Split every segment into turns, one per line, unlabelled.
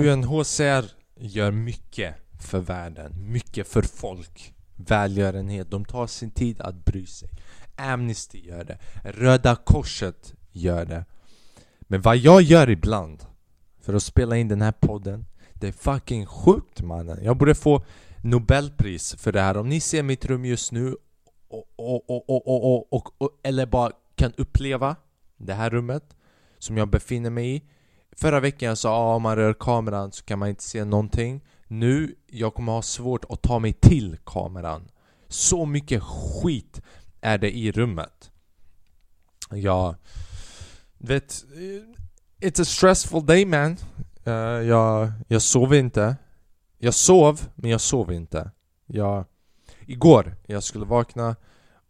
UNHCR gör mycket för världen, mycket för folk. Välgörenhet, de tar sin tid att bry sig. Amnesty gör det, Röda Korset gör det. Men vad jag gör ibland för att spela in den här podden, det är fucking sjukt mannen. Jag borde få Nobelpris för det här. Om ni ser mitt rum just nu och, och, och, och, och eller bara kan uppleva det här rummet som jag befinner mig i. Förra veckan jag sa att ah, om man rör kameran så kan man inte se någonting. Nu, jag kommer ha svårt att ta mig till kameran. Så mycket skit är det i rummet. Jag vet, eh, it's a stressful day man. Uh, jag, jag sov inte. Jag sov, men jag sov inte. Jag, igår, jag skulle vakna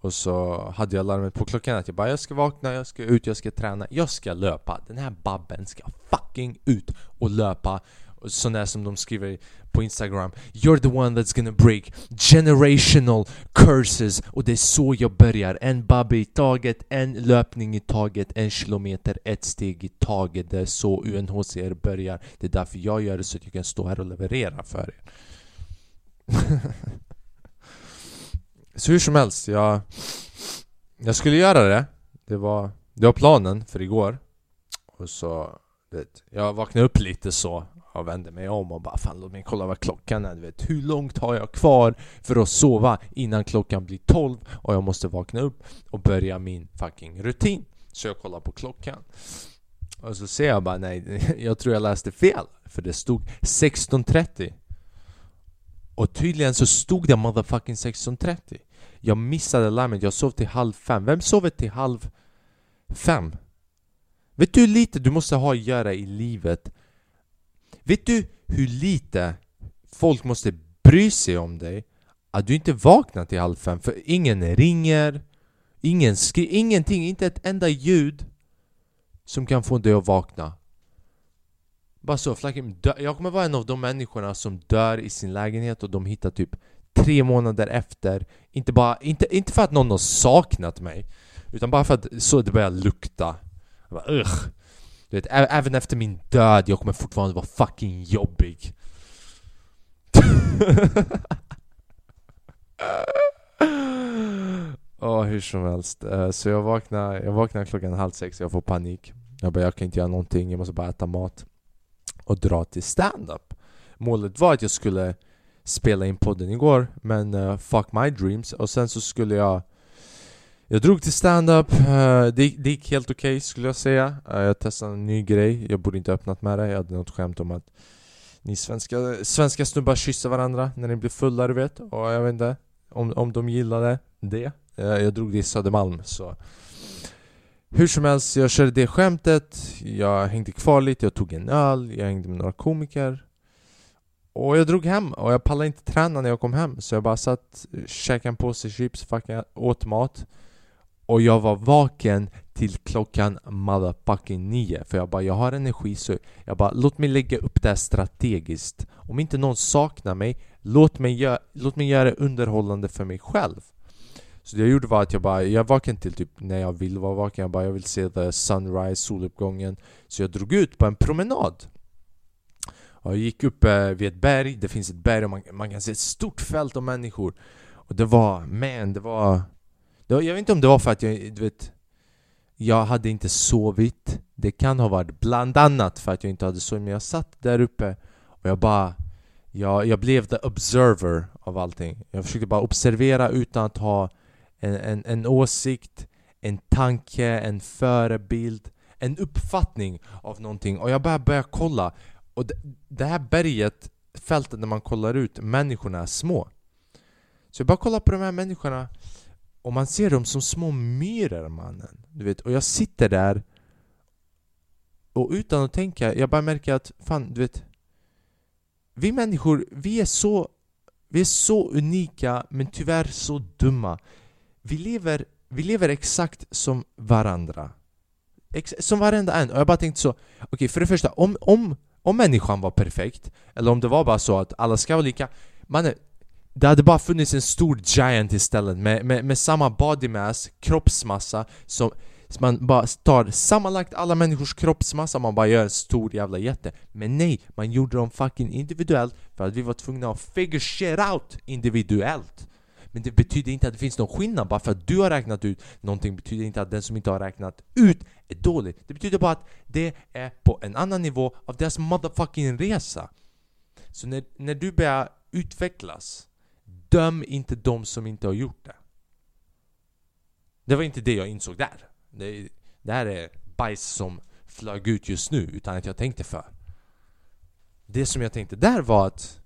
och så hade jag larmet på klockan att jag bara jag ska vakna, jag ska ut, jag ska träna, jag ska löpa. Den här babben ska fucking ut och löpa. Sådär som de skriver på Instagram You're the one that's gonna break generational curses. Och det är så jag börjar. En babbe i taget, en löpning i taget, en kilometer, ett steg i taget. Det är så UNHCR börjar. Det är därför jag gör det så att jag kan stå här och leverera för er. Så hur som helst, jag, jag skulle göra det. Det var, det var planen för igår. Och så, vet, jag vaknade upp lite så och vände mig om och bara fan låt mig kolla vad klockan är. Du vet, hur långt har jag kvar för att sova innan klockan blir 12 och jag måste vakna upp och börja min fucking rutin. Så jag kollar på klockan. Och så ser jag bara nej, jag tror jag läste fel. För det stod 16.30. Och tydligen så stod det motherfucking 16.30 jag missade larmet, jag sov till halv fem Vem sover till halv fem? Vet du hur lite du måste ha att göra i livet? Vet du hur lite folk måste bry sig om dig? Att du inte vaknar till halv fem för ingen ringer Ingen skriver, ingenting, inte ett enda ljud Som kan få dig att vakna bara så, jag kommer vara en av de människorna som dör i sin lägenhet och de hittar typ tre månader efter Inte bara, inte, inte för att någon har saknat mig Utan bara för att så det börjar lukta jag bara, Ugh. Du vet, även efter min död, jag kommer fortfarande vara fucking jobbig Åh, oh, hur som helst. Uh, så jag vaknar, jag vaknar klockan halv sex, jag får panik. Jag bara, jag kan inte göra någonting, jag måste bara äta mat och dra till stand-up. Målet var att jag skulle spela in podden igår, men uh, fuck my dreams. Och sen så skulle jag... Jag drog till stand-up, uh, det, det gick helt okej okay, skulle jag säga. Uh, jag testade en ny grej, jag borde inte öppnat med det. Jag hade något skämt om att ni svenska, svenska snubbar kysser varandra när ni blir fulla, du vet. Och jag vet inte om, om de gillade det. jag drog det i Södermalm, så hur som helst, jag körde det skämtet, jag hängde kvar lite, jag tog en öl, jag hängde med några komiker och jag drog hem och jag pallade inte träna när jag kom hem så jag bara satt, käkade en påse chips, fucking åt mat. Och jag var vaken till klockan motherfucking nio För jag bara, jag har energi så jag bara, låt mig lägga upp det här strategiskt. Om inte någon saknar mig, låt mig, gö låt mig göra det underhållande för mig själv. Så det jag gjorde var att jag bara, jag är vaken till typ när jag vill vara vaken Jag bara, jag vill se the sunrise, soluppgången. Så jag drog ut på en promenad jag gick upp eh, vid ett berg, det finns ett berg och man, man kan se ett stort fält av människor. Och det var, man, det var, det var Jag vet inte om det var för att jag, du vet Jag hade inte sovit. Det kan ha varit bland annat för att jag inte hade sovit Men jag satt där uppe och jag bara jag, jag blev the observer av allting. Jag försökte bara observera utan att ha en, en, en åsikt, en tanke, en förebild, en uppfattning av någonting. Och jag bara började kolla och det, det här berget, fältet när man kollar ut, människorna är små Så jag bara kollar på de här människorna och man ser dem som små myror mannen Du vet, och jag sitter där och utan att tänka, jag bara märker att fan, du vet Vi människor, vi är så vi är så unika men tyvärr så dumma vi lever, vi lever exakt som varandra. Ex som varenda en. Och jag bara tänkte så, okej okay, för det första, om, om, om människan var perfekt, eller om det var bara så att alla ska vara lika, man det hade bara funnits en stor giant istället med, med, med samma body mass, kroppsmassa som, man bara tar sammanlagt alla människors kroppsmassa, man bara gör en stor jävla jätte. Men nej, man gjorde dem fucking individuellt för att vi var tvungna att figure shit out individuellt men det betyder inte att det finns någon skillnad. Bara för att du har räknat ut någonting betyder inte att den som inte har räknat ut är dålig. Det betyder bara att det är på en annan nivå av deras motherfucking resa. Så när, när du börjar utvecklas Döm inte de som inte har gjort det. Det var inte det jag insåg där. Det, det här är bajs som flög ut just nu utan att jag tänkte för. Det som jag tänkte där var att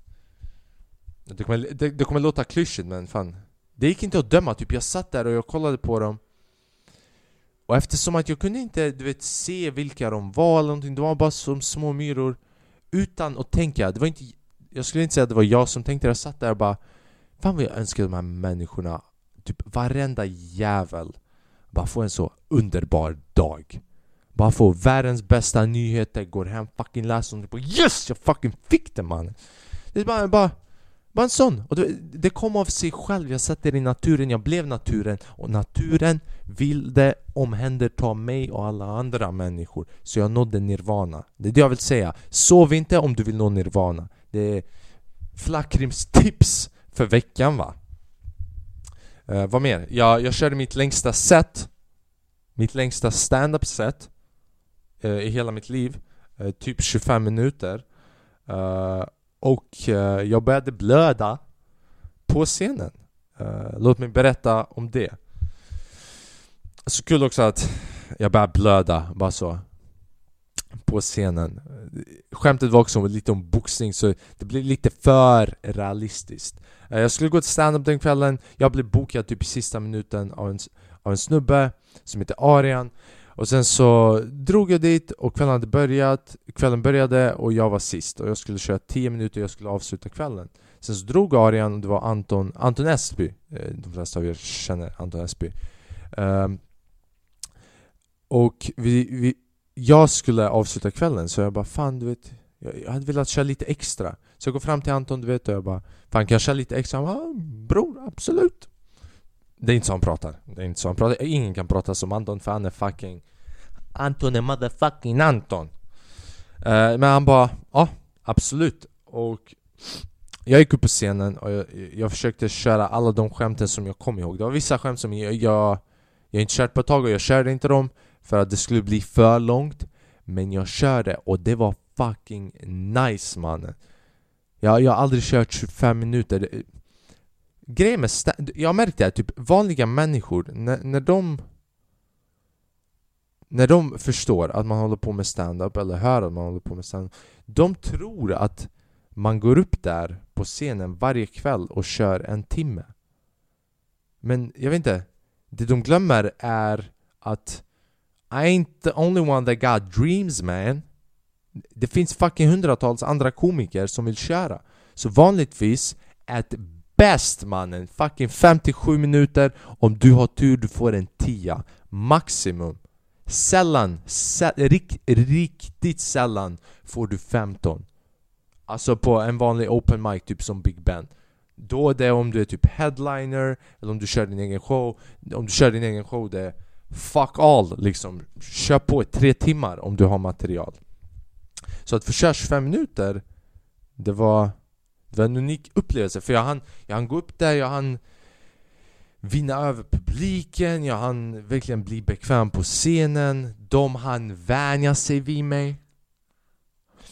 det kommer, det, det kommer låta klyschigt men fan Det gick inte att döma, typ jag satt där och jag kollade på dem Och eftersom att jag kunde inte du vet, se vilka de var eller någonting Det var bara som små myror Utan att tänka, det var inte Jag skulle inte säga att det var jag som tänkte, jag satt där och bara Fan vad jag önskar de här människorna Typ varenda jävel Bara få en så underbar dag Bara få världens bästa nyheter, går hem, fucking läser dem på... Yes! Jag fucking fick det man! Det är bara, bara bara en sån! Och det, det kom av sig själv, jag satt där i naturen, jag blev naturen. Och naturen ville omhänderta mig och alla andra människor. Så jag nådde nirvana. Det är det jag vill säga. Sov inte om du vill nå nirvana. Det är Flackrims tips för veckan va? Eh, Vad mer? Jag, jag körde mitt längsta set. Mitt längsta stand-up set eh, I hela mitt liv. Eh, Typ 25 minuter. Eh, och eh, jag började blöda på scenen. Eh, låt mig berätta om det. Så kul också att jag började blöda, bara så. På scenen. Skämtet var också lite om boxning så det blev lite för realistiskt. Eh, jag skulle gå till stand-up den kvällen, jag blev bokad typ i sista minuten av en, av en snubbe som heter Arian och sen så drog jag dit och kvällen hade börjat Kvällen började och jag var sist och jag skulle köra 10 minuter och jag skulle avsluta kvällen. Sen så drog Arian och det var Anton, Anton Esby eh, De flesta av er känner Anton Esby. Um, Och vi, vi, jag skulle avsluta kvällen så jag bara fan du vet Jag, hade velat köra lite extra. Så jag går fram till Anton du vet och jag bara Fan kan jag köra lite extra? Han bara, bror absolut det är inte så han pratar. Det är inte så han pratar. Ingen kan prata som Anton för han är fucking Anton är motherfucking Anton. Uh, men han bara, ja absolut. Och jag gick upp på scenen och jag, jag, försökte köra alla de skämten som jag kom ihåg. Det var vissa skämt som jag, jag, jag inte kört på ett tag och jag körde inte dem för att det skulle bli för långt. Men jag körde och det var fucking nice mannen. Jag, jag har aldrig kört 25 minuter grejen med jag märkte att typ vanliga människor, när, när de när de förstår att man håller på med stand-up eller hör att man håller på med stand-up De tror att man går upp där på scenen varje kväll och kör en timme. Men jag vet inte Det de glömmer är att I ain't the only one that got dreams man. Det finns fucking hundratals andra komiker som vill köra. Så vanligtvis at bäst mannen! Fucking 57 minuter, om du har tur du får en 10 Maximum. Sällan, säl, rikt, riktigt sällan får du 15 Alltså på en vanlig open mic typ som Big Ben. Då är det om du är typ headliner, eller om du kör din egen show. Om du kör din egen show det är fuck all liksom. Kör på i tre timmar om du har material. Så att få köra 25 minuter Det var det var en unik upplevelse. För jag hann, jag hann gå upp där, jag hann vinna över publiken, jag hann verkligen bli bekväm på scenen. De hann vänja sig vid mig.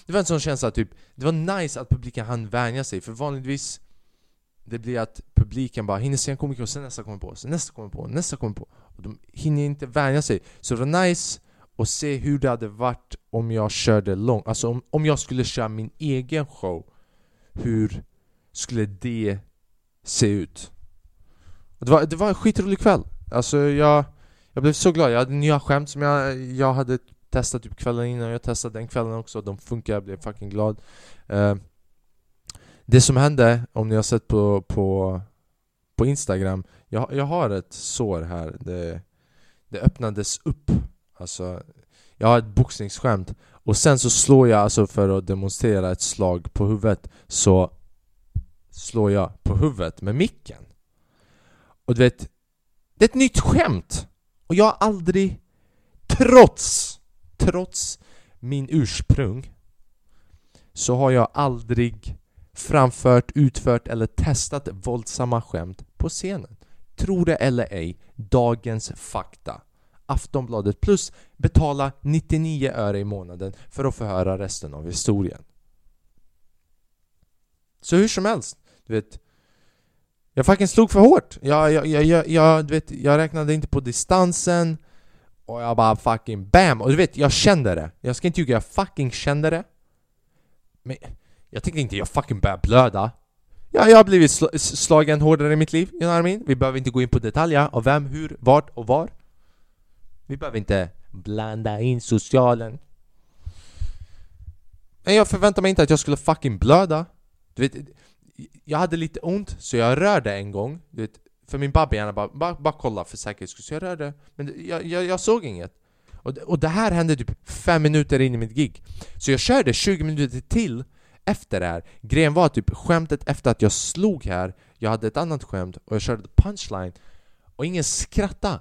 Det var en sån känsla typ, det var nice att publiken hann vänja sig för vanligtvis Det blir att publiken bara hinner se en komiker och sen nästa kommer på, sen nästa kommer på, nästa kommer på. Och de hinner inte vänja sig. Så det var nice att se hur det hade varit om jag körde långt, alltså om, om jag skulle köra min egen show hur skulle det se ut? Det var, det var en skitrolig kväll. Alltså jag, jag blev så glad. Jag hade nya skämt som jag, jag hade testat typ kvällen innan. Jag testade den kvällen också. De funkar, jag blev fucking glad. Uh, det som hände, om ni har sett på, på, på Instagram jag, jag har ett sår här. Det, det öppnades upp. Alltså, jag har ett boxningsskämt och sen så slår jag alltså för att demonstrera ett slag på huvudet Så slår jag på huvudet med micken Och du vet Det är ett nytt skämt! Och jag har aldrig Trots, trots min ursprung så har jag aldrig framfört, utfört eller testat våldsamma skämt på scenen. Tro det eller ej, dagens fakta. Aftonbladet plus betala 99 öre i månaden för att få höra resten av historien. Så hur som helst, du vet Jag fucking slog för hårt! Jag, jag, jag, jag, jag, du vet, jag räknade inte på distansen Och jag bara fucking BAM! Och du vet, jag kände det Jag ska inte ljuga, jag fucking kände det Men jag tänkte inte jag fucking börjar blöda Ja, jag har blivit sl slagen hårdare i mitt liv, you know what I mean? Vi behöver inte gå in på detaljer av vem, hur, vart och var vi behöver inte blanda in socialen. Men jag förväntade mig inte att jag skulle fucking blöda. Du vet, jag hade lite ont så jag rörde en gång. Du vet, För min babbe gärna bara, bara, bara kolla för säkerhets skull. Så jag rörde, men jag, jag, jag såg inget. Och det, och det här hände typ fem minuter in i mitt gig. Så jag körde 20 minuter till efter det här. Grejen var typ skämtet efter att jag slog här Jag hade ett annat skämt och jag körde punchline. Och ingen skrattade.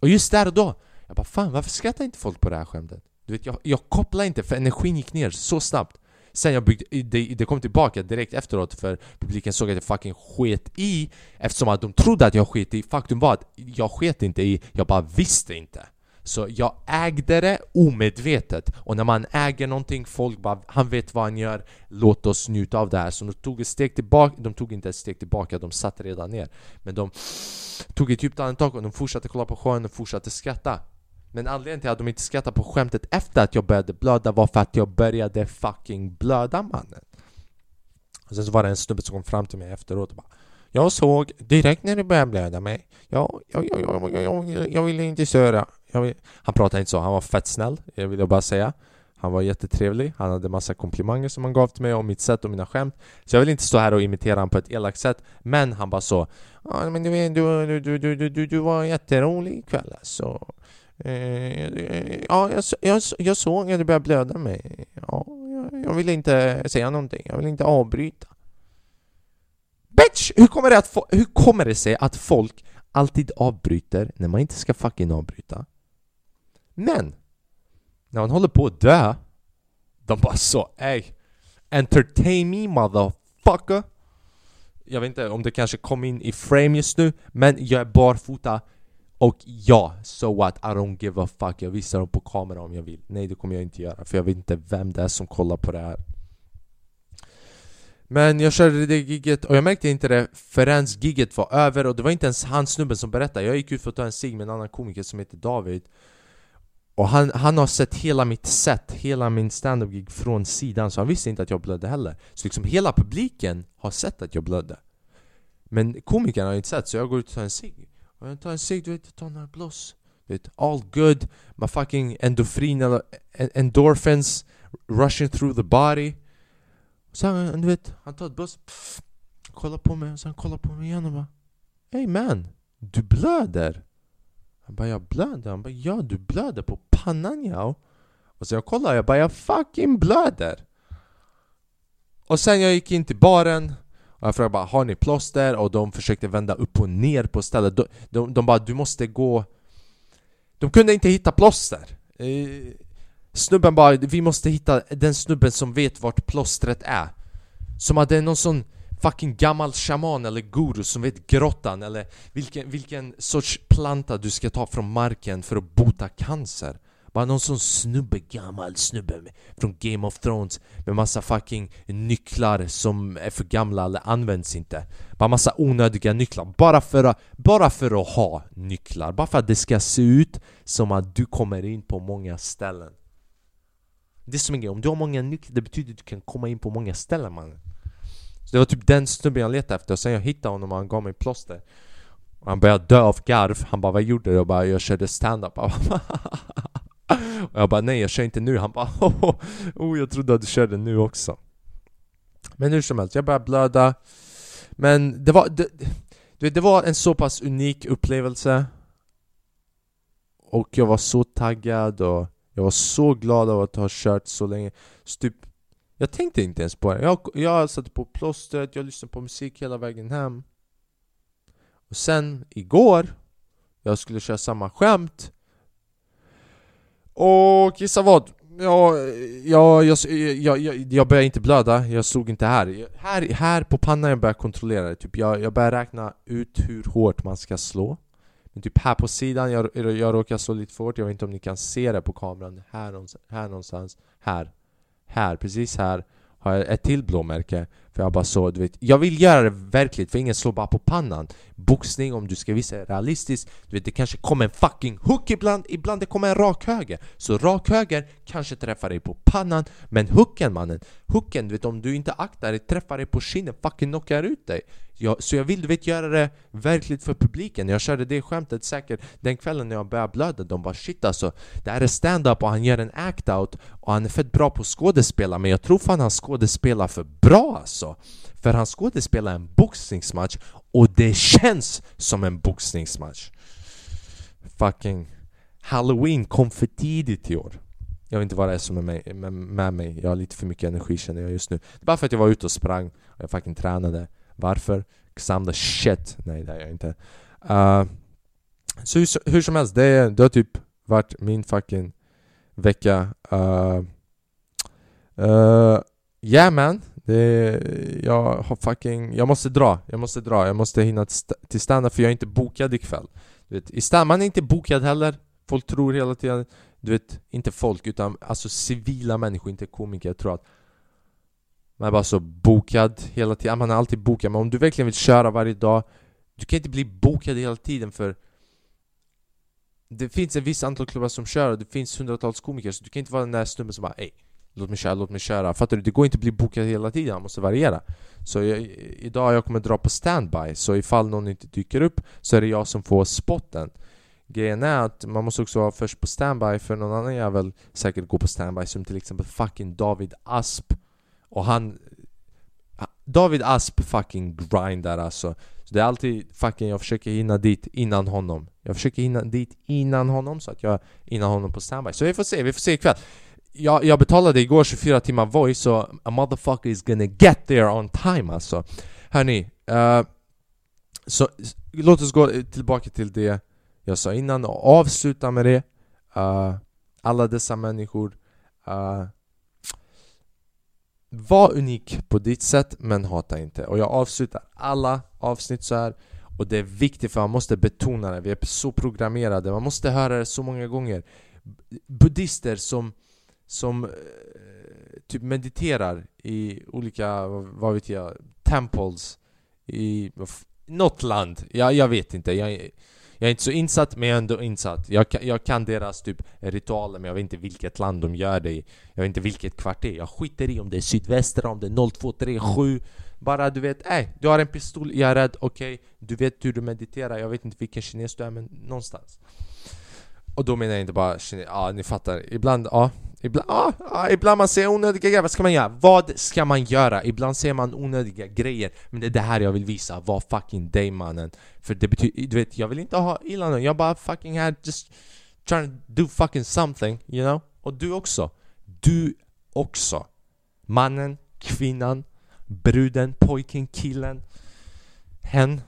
Och just där och då jag bara fan varför skrattar inte folk på det här skämtet? Du vet jag, jag kopplade inte för energin gick ner så snabbt. Sen jag byggde, det, det kom tillbaka direkt efteråt för publiken såg att jag fucking sket i Eftersom att de trodde att jag sket i. Faktum var att jag sket inte i, jag bara visste inte. Så jag ägde det omedvetet. Och när man äger någonting, folk bara Han vet vad han gör, låt oss njuta av det här. Så de tog ett steg tillbaka, de tog inte ett steg tillbaka, de satt redan ner. Men de tog ett djupt andetag och de fortsatte kolla på sjön och fortsatte skratta. Men anledningen till att de inte skrattade på skämtet efter att jag började blöda var för att jag började fucking blöda mannen. Och Sen så var det en snubbe som kom fram till mig efteråt och bara jag såg direkt när du började blöda mig. Jag, jag, jag, jag, jag, jag ville inte störa vill, Han pratade inte så, han var fett snäll, eh, jag vill bara säga. Han var jättetrevlig, han hade massa komplimanger som han gav till mig om mitt sätt och mina skämt. Så jag vill inte stå här och imitera honom på ett elakt sätt. Men han bara så Ja men du, du, du, du, du, du du var jätterolig ikväll alltså. Eh, eh, ja, jag, jag, jag såg att det började blöda mig Ja, jag, jag ville inte säga någonting, jag ville inte avbryta Bitch! Hur kommer, det att hur kommer det sig att folk alltid avbryter när man inte ska fucking avbryta? Men! När man håller på att dö De bara så, ey Entertain me motherfucker Jag vet inte om det kanske kom in i frame just nu Men jag är barfota och ja, so what? I don't give a fuck. Jag visar dem på kamera om jag vill. Nej det kommer jag inte göra För jag vet inte vem det är som kollar på det här. Men jag körde det giget och jag märkte inte det förrän giget var över och det var inte ens han snubben som berättade. Jag gick ut för att ta en cigg med en annan komiker som heter David. Och han, han har sett hela mitt set, hela min stand-up-gig från sidan så han visste inte att jag blödde heller. Så liksom hela publiken har sett att jag blödde. Men komikern har inte sett så jag går ut och tar en cigg jag tar en cigg, du vet, jag tar några bloss Du vet, all good, my fucking endorphin eller endorphins rushing through the body så han, du vet, han tar ett bloss. pff, kollar på mig och sen kollar på mig igen och bara Hey man, du blöder! Han bara jag blöder? Han bara ja du blöder på pannan ja Och så jag kollar jag bara jag fucking blöder! Och sen jag gick in till baren och jag frågade bara har ni plåster? Och de försökte vända upp och ner på stället. De, de, de bara du måste gå. De kunde inte hitta plåster. Eh, Snubben bara, vi måste hitta den snubben som vet vart plåstret är. Som att det är någon sån fucking gammal shaman eller guru som vet grottan eller vilken, vilken sorts planta du ska ta från marken för att bota cancer. Bara någon sån snubbe, gammal snubbe från Game of Thrones med massa fucking nycklar som är för gamla eller används inte. Bara massa onödiga nycklar, bara för att, bara för att ha nycklar. Bara för att det ska se ut som att du kommer in på många ställen. Det är som en grej, om du har många nycklar det betyder att du kan komma in på många ställen man. Så det var typ den snubben jag letade efter, och sen jag hittade honom och han gav mig plåster. Och Han började dö av garv, han bara 'Vad gjorde du?' Jag bara 'Jag körde stand-up' Och jag bara 'Nej jag kör inte nu' Han bara 'Oh, jag trodde att du körde nu också' Men hur som helst, jag började blöda. Men det var, det, det, det var en så pass unik upplevelse. Och jag var så taggad och jag var så glad av att ha kört så länge. Så typ Jag tänkte inte ens på det. Jag, jag satte på plåstret, jag lyssnade på musik hela vägen hem. Och sen igår Jag skulle köra samma skämt. Och gissa vad? Ja, ja, jag, jag, jag, jag började inte blöda, jag stod inte här. Här, här på pannan jag började kontrollera det. Typ jag, jag började räkna ut hur hårt man ska slå. Men typ här på sidan, jag, jag råkar slå lite för hårt. Jag vet inte om ni kan se det på kameran. Här någonstans, här någonstans. Här. Här, precis här har jag ett till blåmärke för jag bara så, du vet Jag vill göra det verkligt, för ingen slår bara på pannan. Boxning, om du ska visa det realistiskt Du vet, det kanske kommer en fucking hook ibland Ibland det kommer en rak höger. Så rak höger kanske träffar dig på pannan Men hooken mannen Hooken, du vet om du inte aktar dig, träffar dig på kinden Fucking knockar ut dig. Jag, Så jag vill du vet göra det verkligt för publiken. Jag körde det skämtet säkert den kvällen när jag började blöda. De bara shit alltså Det här är stand-up och han gör en act-out Och han är fett bra på skådespela Men jag tror fan han skådespelar för bra alltså. För han skådespelar en boxningsmatch Och det känns som en boxningsmatch. Fucking Halloween kom för tidigt i år. Jag vet inte vad det är som är med, med, med mig, jag har lite för mycket energi känner jag just nu. Det är bara för att jag var ute och sprang och jag fucking tränade. Varför? Cause shit. Nej det är jag inte. Uh, Så hur, hur, som helst, det, det har typ varit min fucking vecka. Uh, uh, Yeah man det, jag har fucking, jag måste dra, jag måste dra, jag måste hinna till stand för jag är inte bokad ikväll. Du vet, i stand, Man är inte bokad heller. Folk tror hela tiden, du vet, inte folk utan alltså civila människor, inte komiker, jag tror att man är bara så bokad hela tiden, man är alltid bokad Men om du verkligen vill köra varje dag Du kan inte bli bokad hela tiden för Det finns en viss antal klubbar som kör och det finns hundratals komiker Så du kan inte vara den där snubben som bara Ey, låt mig köra, låt mig köra Fattar du? Det går inte att bli bokad hela tiden, man måste variera Så jag, idag jag kommer dra på standby Så ifall någon inte dyker upp så är det jag som får spotten Grejen är att man måste också vara först på standby för någon annan jävel säkert går på standby som till exempel fucking David Asp och han... David Asp fucking grindar alltså. Så det är alltid fucking, jag försöker hinna dit innan honom. Jag försöker hinna dit innan honom så att jag innan honom på standby. Så vi får se, vi får se ikväll. Jag, jag betalade igår 24 timmar voice så a motherfucker is gonna get there on time alltså. Hörni, uh, så låt oss gå tillbaka till det jag sa innan och avsluta med det. Uh, alla dessa människor uh, var unik på ditt sätt men hata inte. Och jag avslutar alla avsnitt så här och det är viktigt för man måste betona det. Vi är så programmerade, man måste höra det så många gånger. Buddhister som, som eh, typ mediterar i olika, vad vet jag, temples i något land. Jag, jag vet inte. Jag, jag är inte så insatt men jag är ändå insatt. Jag, jag kan deras typ ritualer men jag vet inte vilket land de gör det i. Jag vet inte vilket kvarter. Jag skiter i om det är sydvästra, om det är 0237. Bara du vet, äh, du har en pistol, jag är rädd, okej. Okay. Du vet hur du mediterar, jag vet inte vilken kines du är men någonstans. Och då menar jag inte bara kines, ja ni fattar. Ibland, ja. Ibland, ah, ah, ibland man säger onödiga grejer, vad ska man göra? Vad ska man göra? Ibland säger man onödiga grejer Men det är det här jag vill visa, var fucking dig mannen För det betyder, du vet, jag vill inte ha illa någon Jag bara fucking här just trying to do fucking something, you know? Och du också Du också Mannen, kvinnan, bruden, pojken, killen Hen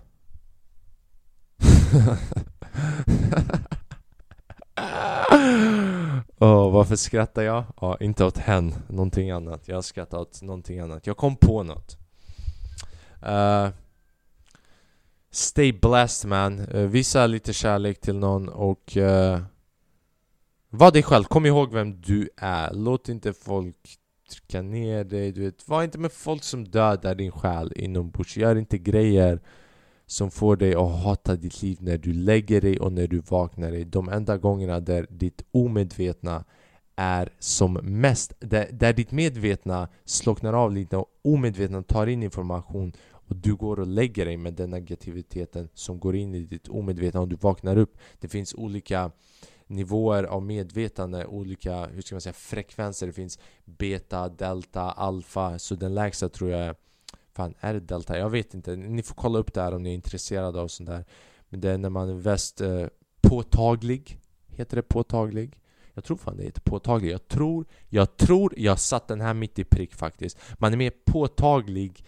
Oh, varför skrattar jag? Ja, inte åt hen, någonting annat. Jag skrattar åt någonting annat. Jag kom på något. Uh, stay blessed man. Uh, visa lite kärlek till någon och uh, var dig själv. Kom ihåg vem du är. Låt inte folk trycka ner dig. Du vet. Var inte med folk som dödar din själ inombords. Gör inte grejer som får dig att hata ditt liv när du lägger dig och när du vaknar dig. De enda gångerna där ditt omedvetna är som mest, där, där ditt medvetna slocknar av lite och omedvetna tar in information och du går och lägger dig med den negativiteten som går in i ditt omedvetna och du vaknar upp. Det finns olika nivåer av medvetande, olika hur ska man säga, frekvenser. Det finns beta, delta, alfa. Så den lägsta tror jag är Fan, är det delta? Jag vet inte. Ni får kolla upp det här om ni är intresserade av sånt där. Men det är när man är väst eh, påtaglig. Heter det påtaglig? Jag tror fan det heter påtaglig. Jag tror, jag tror jag satt den här mitt i prick faktiskt. Man är mer påtaglig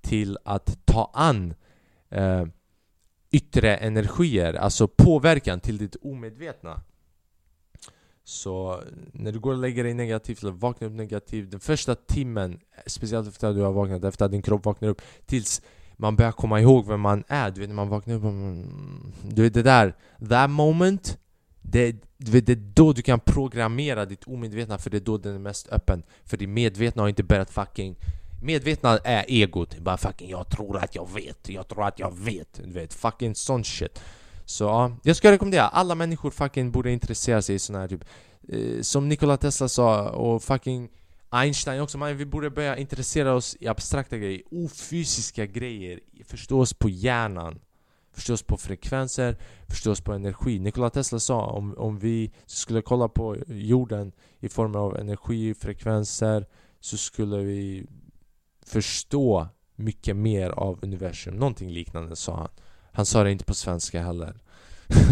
till att ta an eh, yttre energier, alltså påverkan till ditt omedvetna. Så när du går och lägger dig negativt eller vaknar upp negativt Den första timmen, speciellt efter att du har vaknat, efter att din kropp vaknar upp Tills man börjar komma ihåg vem man är, du vet när man vaknar upp Du vet det där, that moment det, du vet, det är då du kan programmera ditt omedvetna för det är då den är mest öppen. För det medvetna har inte börjat fucking Medvetna är egot, bara fucking jag tror att jag vet, jag tror att jag vet. Du vet, fucking sån shit. Så ja, jag ska rekommendera, alla människor fucking borde intressera sig i såna här typ eh, Som Nikola Tesla sa och fucking Einstein också, man, vi borde börja intressera oss i abstrakta grejer, ofysiska grejer, förstå oss på hjärnan Förstå oss på frekvenser, förstå oss på energi. Nikola Tesla sa om, om vi skulle kolla på jorden i form av energifrekvenser så skulle vi förstå mycket mer av universum. Någonting liknande sa han. Han sa det inte på svenska heller.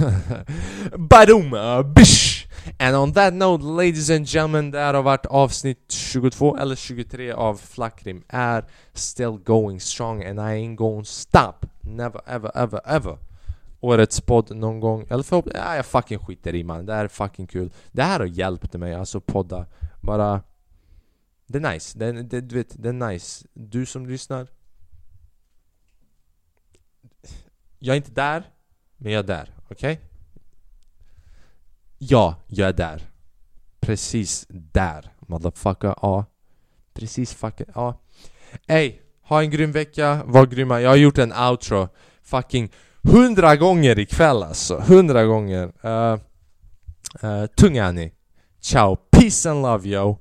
Badum! Uh, bish! And on that note, ladies and gentlemen, det här har varit avsnitt 22 eller 23 av Flackrim är still going strong and I ain't gonna stop. Never, ever, ever, ever. Årets podd någon gång, eller förhoppningsvis, ja, jag fucking skiter i man. Det här är fucking kul. Det här har hjälpt mig, alltså podda. Bara... Det är nice, det, det, du vet, det är nice. Du som lyssnar. Jag är inte där, men jag är där. Okej? Okay? Ja, jag är där. Precis där. Motherfucker. Ja. Precis fucking... Ja. Ey, ha en grym vecka. Var grymma. Jag har gjort en outro. Fucking hundra gånger ikväll alltså. Hundra gånger. Uh, uh, tunga ni. Ciao. Peace and love yo.